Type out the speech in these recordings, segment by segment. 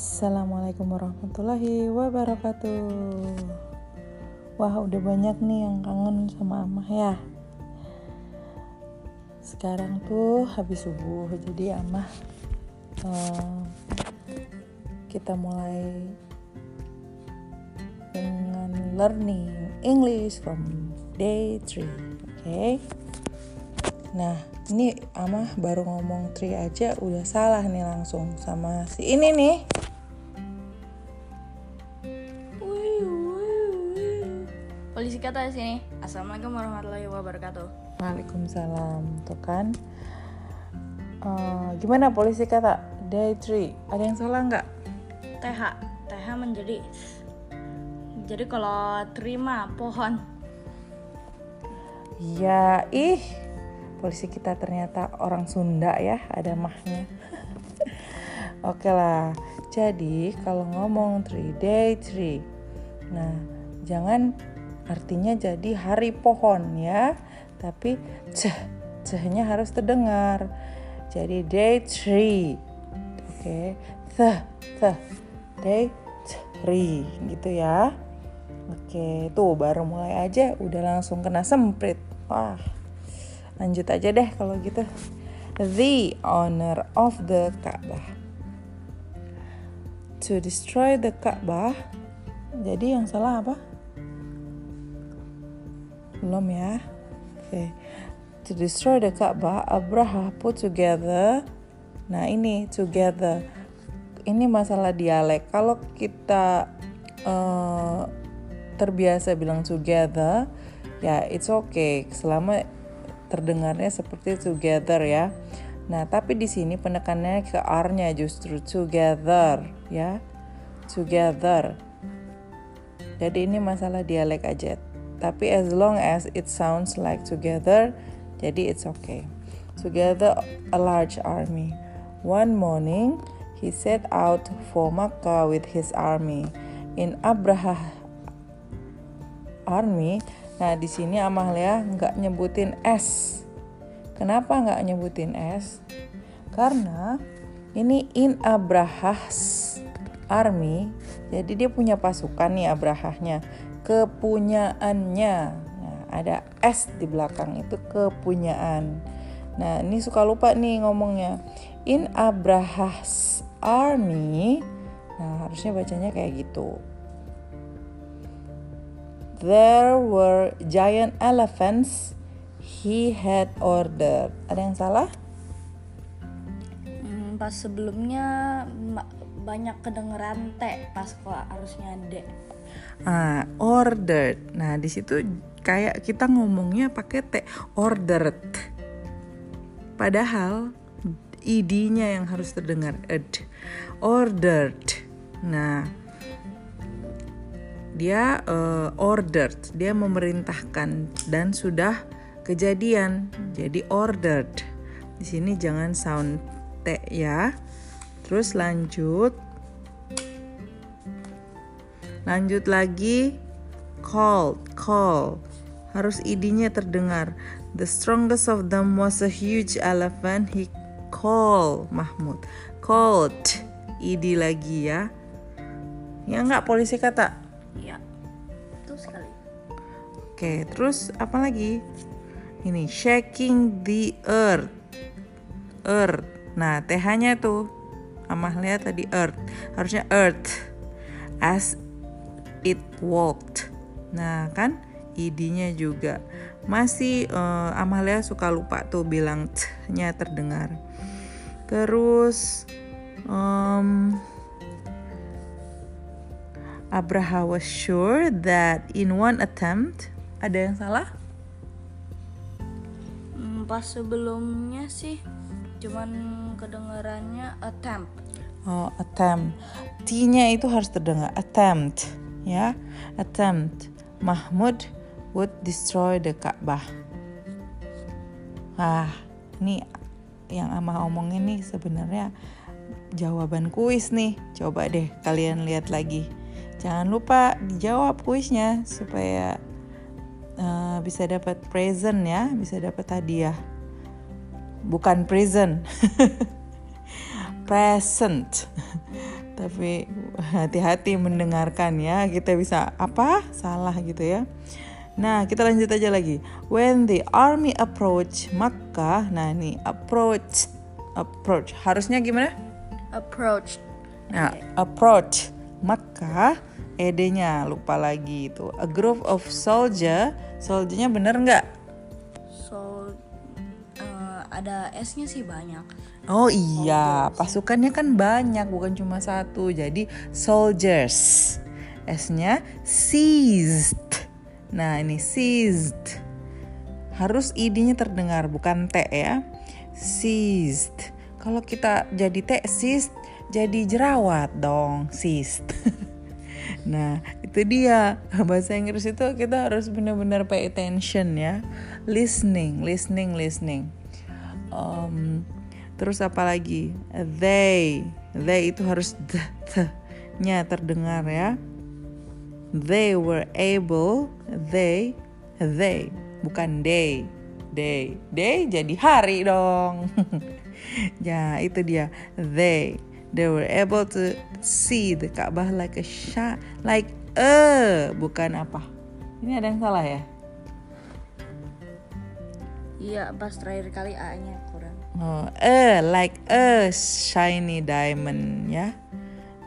Assalamualaikum warahmatullahi wabarakatuh. Wah, udah banyak nih yang kangen sama Amah ya. Sekarang tuh habis subuh, jadi Amah uh, kita mulai dengan learning English from day 3. Oke. Okay? Nah, ini Amah baru ngomong tri aja udah salah nih langsung sama si ini nih. Kata di sini. Assalamualaikum warahmatullahi wabarakatuh. Waalaikumsalam. Tuh kan. Uh, gimana polisi kata day tree? Ada yang salah nggak? TH. TH menjadi jadi kalau terima pohon. Ya, ih polisi kita ternyata orang Sunda ya ada mahnya oke lah jadi kalau ngomong three day tree nah jangan artinya jadi hari pohon ya tapi ceh cehnya harus terdengar jadi day tree oke okay. the the day tree gitu ya oke tuh baru mulai aja udah langsung kena semprit wah Lanjut aja deh kalau gitu. The owner of the Ka'bah. To destroy the Ka'bah. Jadi yang salah apa? Belum ya. Okay. To destroy the Ka'bah, Abraha put together. Nah, ini together. Ini masalah dialek. Kalau kita uh, terbiasa bilang together, ya it's okay selama terdengarnya seperti together ya. Nah, tapi di sini penekanannya ke R-nya justru together ya. Together. Jadi ini masalah dialek aja. Tapi as long as it sounds like together, jadi it's okay. Together a large army. One morning, he set out for Makkah with his army. In Abraha army, Nah di sini Amalia nggak nyebutin S. Kenapa nggak nyebutin S? Karena ini in Abrahas army, jadi dia punya pasukan nih Abrahahnya, kepunyaannya. Nah, ada S di belakang itu kepunyaan. Nah ini suka lupa nih ngomongnya. In Abrahas army, nah harusnya bacanya kayak gitu. There were giant elephants he had ordered. Ada yang salah? Hmm, pas sebelumnya banyak kedengeran T, pas kok harusnya D. Ah, ordered. Nah, di situ kayak kita ngomongnya pakai T, ordered. Padahal id-nya yang harus terdengar ed. Ordered. Nah, dia uh, ordered, dia memerintahkan dan sudah kejadian. Jadi ordered. Di sini jangan sound t ya. Terus lanjut. Lanjut lagi called, call. Harus id-nya terdengar. The strongest of them was a huge elephant. He called Mahmud. Called. Id lagi ya. Ya enggak polisi kata Oke, terus apa lagi? Ini shaking the earth. Earth. Nah, TH-nya tuh Amah lihat tadi earth. Harusnya earth as it walked. Nah, kan id-nya juga. Masih uh, Amalia suka lupa tuh bilang nya terdengar. Terus um, Abraha was sure that in one attempt ada yang salah? Hmm, pas sebelumnya sih cuman kedengarannya attempt. Oh, attempt. T-nya itu harus terdengar attempt, ya. Attempt. Mahmud would destroy the Ka'bah. Ah, ini yang Amah omongin nih sebenarnya jawaban kuis nih. Coba deh kalian lihat lagi. Jangan lupa dijawab kuisnya supaya uh, bisa dapat present ya, bisa dapat hadiah. Bukan present. present. Tapi hati-hati mendengarkan ya. Kita bisa apa? Salah gitu ya. Nah, kita lanjut aja lagi. When the army approach Makkah, nah ini approach approach harusnya gimana? Approach. Nah, approach Makkah, ed-nya lupa lagi itu. A group of soldier, soldiernya bener nggak? So eh, ada S-nya sih banyak. Oh iya, pasukannya kan banyak, bukan cuma satu. Jadi soldiers, S-nya seized. Nah ini seized. Harus id-nya terdengar, bukan t ya. Seized. Kalau kita jadi t seized, jadi jerawat dong, seized. nah itu dia bahasa Inggris itu kita harus benar-benar pay attention ya, listening, listening, listening. Um, terus apa lagi? They, they itu harus nya terdengar ya. They were able they they. Bukan they they they jadi hari dong. Ya itu dia. They. They were able to see the Ka'bah like a shot like a. Bukan apa. Ini ada yang salah ya? Iya, pas terakhir kali A-nya. Oh, a like a shiny diamond ya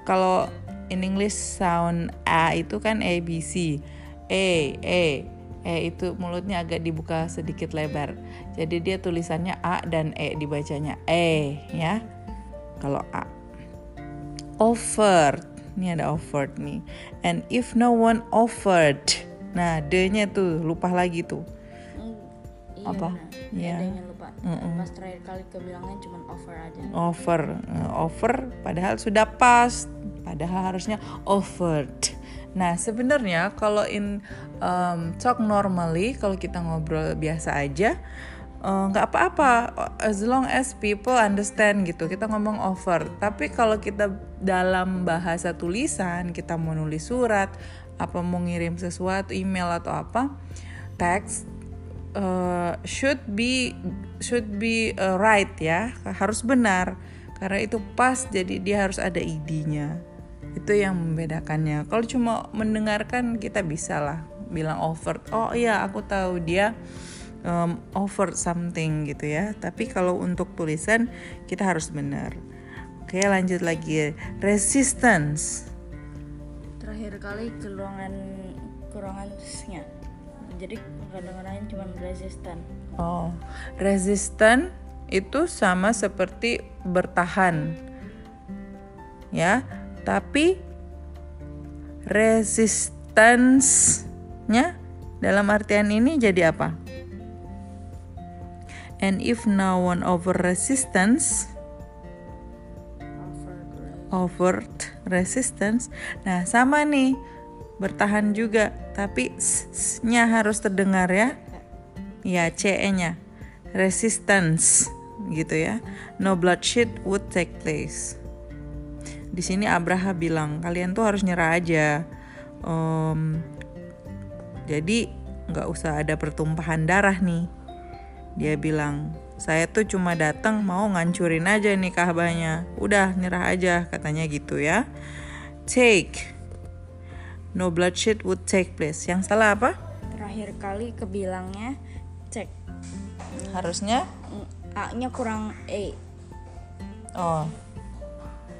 kalau in English sound A itu kan A B C. E E E itu mulutnya agak dibuka sedikit lebar. Jadi dia tulisannya A dan E dibacanya E ya. Kalau A. Offered. Ini ada offered nih. And if no one offered. Nah, D-nya tuh lupa lagi tuh. Mm, iya, Apa? Iya. Yang lupa. Pas terakhir kali kebilangnya cuma over aja. Offer, Eh, offer padahal sudah pas, padahal harusnya offered. Nah sebenarnya kalau in um, talk normally, kalau kita ngobrol biasa aja, eh, nggak apa-apa, as long as people understand gitu. Kita ngomong offer. Tapi kalau kita dalam bahasa tulisan, kita mau nulis surat, apa mau ngirim sesuatu, email atau apa, teks uh, should be should be uh, right ya. Harus benar. Karena itu pas jadi dia harus ada id-nya. Itu yang membedakannya. Kalau cuma mendengarkan kita bisa lah bilang offered oh iya aku tahu dia um, offered something gitu ya. Tapi kalau untuk tulisan kita harus benar. Oke lanjut lagi. Resistance. Terakhir kali ke ruangan ke ruangannya. Jadi kedengarannya cuma resisten. Oh, resistant itu sama seperti bertahan. Ya, tapi resistance-nya dalam artian ini jadi apa? And if no one over resistance, Over overt resistance. Nah, sama nih. Bertahan juga, tapi s-nya harus terdengar ya. Ya, CE-nya. Resistance gitu ya. No bloodshed would take place. Di sini Abraha bilang, kalian tuh harus nyerah aja. Em, jadi nggak usah ada pertumpahan darah nih. Dia bilang, saya tuh cuma datang mau ngancurin aja nih Ka'bahnya. Udah nyerah aja katanya gitu ya. Take. No bloodshed would take place. Yang salah apa? Terakhir kali kebilangnya cek. Harusnya Mm, A-nya kurang E. oh.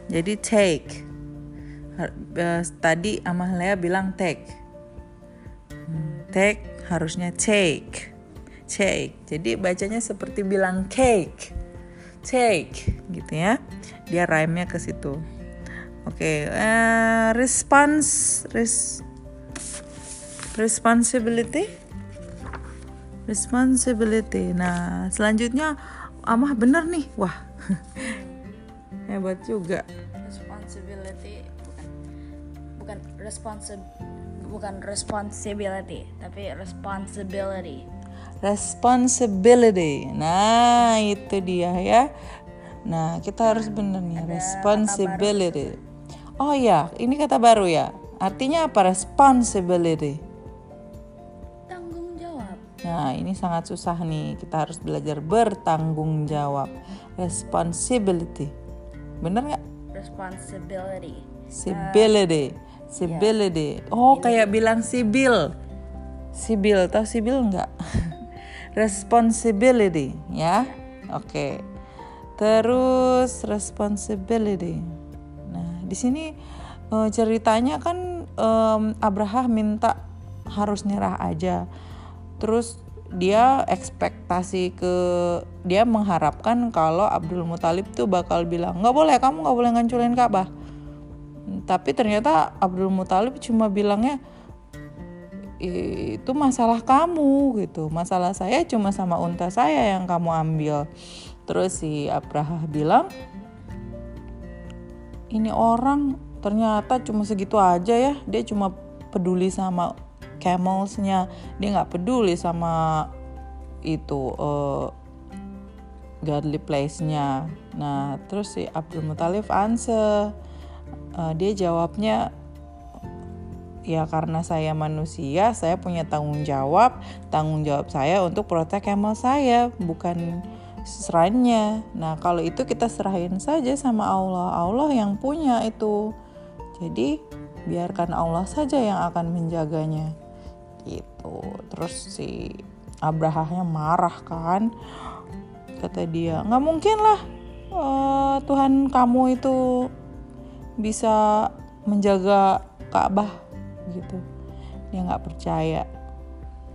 Jadi take. Har- eh, tadi Amalia bilang take. Hmm, Take harusnya take. Take. Jadi bacanya seperti bilang cake. Take gitu ya. Dia rhyme-nya ke situ. Oke, eh, response res responsibility responsibility. Nah, selanjutnya Amah bener nih. Wah. Hebat juga. Responsibility bukan bukan responsib bukan responsibility tapi responsibility. Responsibility. Nah, itu dia ya. Nah, kita harus bener nih, responsibility. Oh ya, ini kata baru ya. Artinya apa responsibility? Tanggung jawab. Nah, ini sangat susah nih. Kita harus belajar bertanggung jawab. Responsibility. Bener nggak? responsibility. Civility. Civility. Oh, kayak bilang sibil. Sibil, tahu sibil nggak? Responsibility, ya. Oke. Terus responsibility. Di sini eh, ceritanya kan em, Abraham minta harus nyerah aja. Terus dia ekspektasi ke dia mengharapkan kalau Abdul Muthalib tuh bakal bilang nggak boleh kamu nggak boleh ngancurin Ka'bah. Tapi ternyata Abdul Muthalib cuma bilangnya itu masalah kamu gitu. Masalah saya cuma sama unta saya yang kamu ambil. Terus si Abraha bilang ini orang ternyata cuma segitu aja ya. Dia cuma peduli sama camelsnya. Dia nggak peduli sama itu uh, godly place-nya. Nah terus si Abdul Muthalib answer uh, dia jawabnya ya karena saya manusia saya punya tanggung jawab. Tanggung jawab saya untuk protek camel saya bukan serahnya nah kalau itu kita serahin saja sama Allah. Allah yang punya itu. Jadi biarkan Allah saja yang akan menjaganya. Gitu. Terus si Abrahahnya marah kan. Kata dia nggak mungkin lah uh, Tuhan kamu itu bisa menjaga Ka'bah. Gitu. Dia nggak percaya.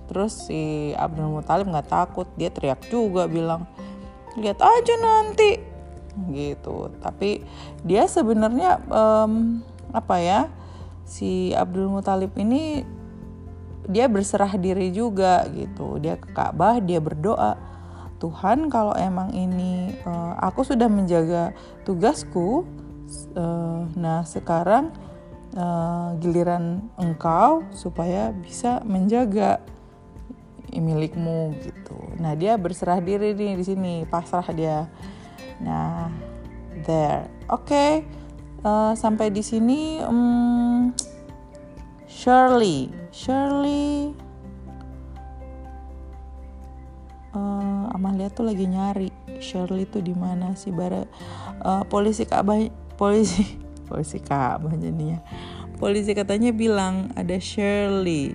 Terus si Abdul Muthalib nggak takut. Dia teriak juga bilang lihat aja nanti. Gitu. Tapi dia sebenarnya um, apa ya si Abdul Muthalib ini dia berserah diri juga gitu. Dia ke Ka'bah dia berdoa Tuhan kalau emang ini uh, aku sudah menjaga tugasku uh, nah sekarang uh, giliran engkau supaya bisa menjaga milikmu gitu. Nah dia berserah diri nih di sini pasrah dia. Nah there. Oke okay. uh, sampai di sini um, Shirley. Shirley uh, Amalia tuh lagi nyari Shirley tuh di mana sih bara? Uh, polisi Ka'bah polisi polisi Ka'bah jadinya. Polisi katanya bilang ada Shirley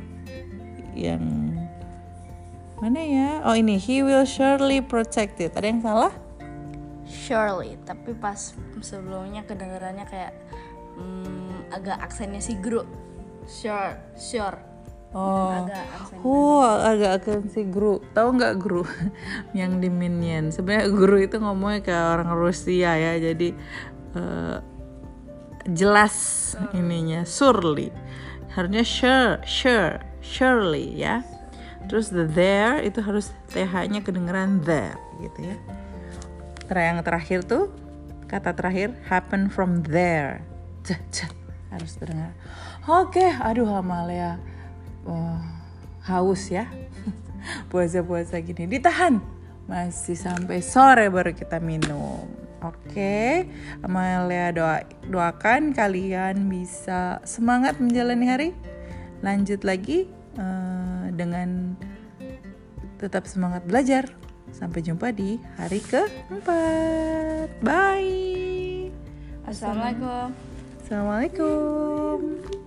yang mana ya oh ini he will surely protect it ada yang salah Surely, tapi pas sebelumnya kedengarannya kayak hmm, agak aksennya si Gru. Sure, sure. Oh, Agak aksen. oh agak akan si Gru. Tahu nggak Gru yang di Minion? Sebenarnya Gru itu ngomongnya kayak orang Rusia ya, jadi eh, jelas ininya surely. Harusnya sure, sure, surely ya. Terus the there itu harus th-nya kedengeran there gitu ya. Yang terakhir tuh kata terakhir happen from there. Cek, cek, harus terdengar. Oke, aduh Amalia Wah, haus ya. Puasa-puasa gini ditahan. Masih sampai sore baru kita minum. Oke, Amalia doa doakan kalian bisa semangat menjalani hari. Lanjut lagi eh, dengan tetap semangat belajar. Sampai jumpa di hari keempat. Bye. Assalamualaikum. Assalamualaikum.